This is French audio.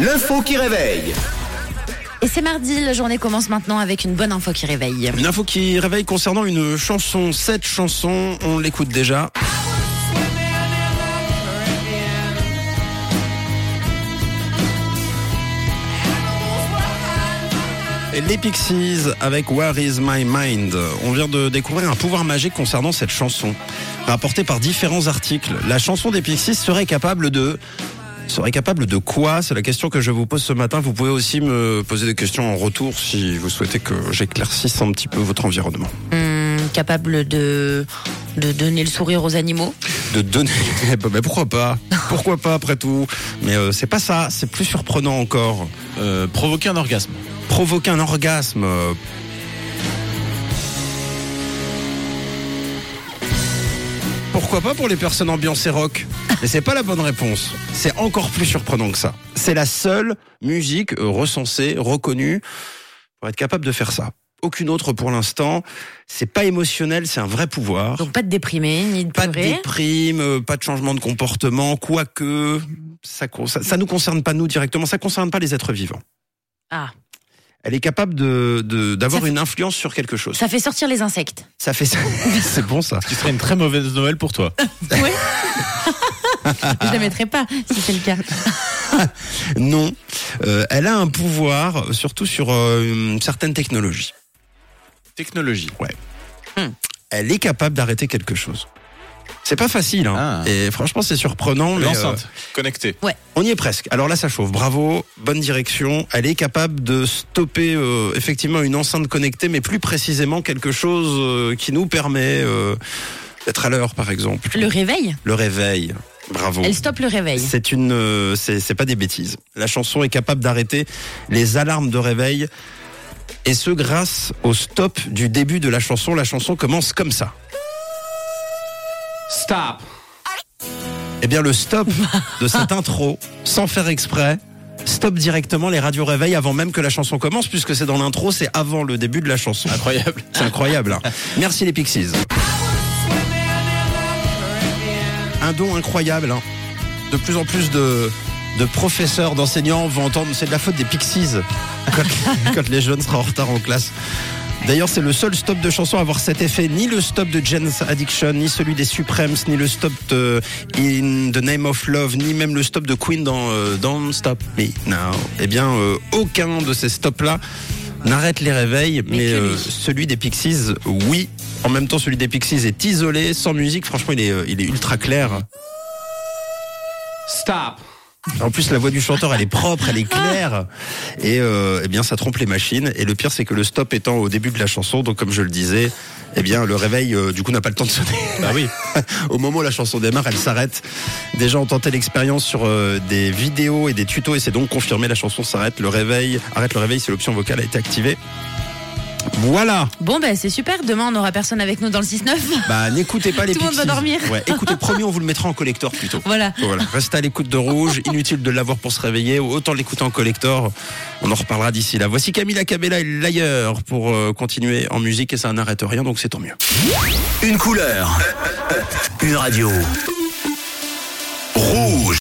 L'info qui réveille. Et c'est mardi, la journée commence maintenant avec une bonne info qui réveille. Une info qui réveille concernant une chanson. Cette chanson, on l'écoute déjà. Les Pixies avec Where is my mind On vient de découvrir un pouvoir magique concernant cette chanson. Rapporté par différents articles, la chanson des Pixies serait capable de serait capable de quoi? C'est la question que je vous pose ce matin. Vous pouvez aussi me poser des questions en retour si vous souhaitez que j'éclaircisse un petit peu votre environnement. Hum, capable de, de donner le sourire aux animaux? De donner. Mais pourquoi pas? Pourquoi pas après tout? Mais euh, c'est pas ça. C'est plus surprenant encore. Euh, provoquer un orgasme. Provoquer un orgasme. Pourquoi pas pour les personnes ambiancées rock Mais c'est pas la bonne réponse. C'est encore plus surprenant que ça. C'est la seule musique euh, recensée, reconnue pour être capable de faire ça. Aucune autre pour l'instant. C'est pas émotionnel, c'est un vrai pouvoir. Donc pas de déprimer, ni de Pas de déprime, euh, pas de changement de comportement, quoique ça, ça, ça nous concerne pas nous directement, ça concerne pas les êtres vivants. Ah, Elle est capable de d'avoir une influence sur quelque chose. ça fait sortir les insectes. Ça fait c'est bon ça. Ce qui serait une très mauvaise Noël pour toi. Oui. Je la mettrai pas si c'est le cas. Non, Euh, elle a un pouvoir, surtout sur euh, une certaine technologie. Technologie. Ouais. Hmm. Elle est capable d'arrêter quelque chose. C'est pas facile, hein. Ah. Et franchement, c'est surprenant. mais, euh, L'enceinte. Connectée. On y est presque. Alors là, ça chauffe. Bravo, bonne direction. Elle est capable de stopper euh, effectivement une enceinte connectée, mais plus précisément quelque chose euh, qui nous permet euh, d'être à l'heure, par exemple. Le réveil, Le réveil. Bravo. elle stoppe le réveil. C'est une, euh, c'est pas des bêtises. La chanson est capable d'arrêter les alarmes de réveil, et ce grâce au stop du début de la chanson. La chanson commence comme ça. Stop. Eh bien, le stop de cette intro, sans faire exprès, stop directement les radios réveil avant même que la chanson commence, puisque c'est dans l'intro, c'est avant le début de la chanson. Incroyable. C'est incroyable. hein. Merci les Pixies. Un don incroyable. hein. De plus en plus de, de professeurs, d'enseignants vont entendre c'est de la faute des Pixies quand, quand les jeunes seront en retard en classe. D'ailleurs, c'est le seul stop de chanson à avoir cet effet. Ni le stop de Jen's Addiction, ni celui des Supremes, ni le stop de In the Name of Love, ni même le stop de Queen dans euh, Don't Stop Me Now. Eh bien, euh, aucun de ces stops-là n'arrête les réveils, mais, euh, lui. celui des Pixies, oui. En même temps, celui des Pixies est isolé, sans musique. Franchement, il est, euh, il est ultra clair. Stop. En plus, la voix du chanteur, elle est propre, elle est claire. Et euh, eh bien, ça trompe les machines. Et le pire, c'est que le stop étant au début de la chanson, donc comme je le disais, eh bien, le réveil, euh, du coup, n'a pas le temps de sonner. Bah oui. au moment où la chanson démarre, elle s'arrête. Des gens ont tenté l'expérience sur euh, des vidéos et des tutos, et c'est donc confirmé. La chanson s'arrête. Le réveil, arrête le réveil, si l'option vocale a été activée. Voilà. Bon ben c'est super, demain on n'aura personne avec nous dans le 6-9. Bah, n'écoutez pas les Tout le monde va dormir. Ouais, écoutez, promis, on vous le mettra en collector plutôt. Voilà. Voilà, restez à l'écoute de Rouge, inutile de l'avoir pour se réveiller, autant l'écouter en collector. On en reparlera d'ici là. Voici Camila Cabella et l'ailleurs pour euh, continuer en musique et ça n'arrête rien, donc c'est tant mieux. Une couleur. Une radio. Rouge.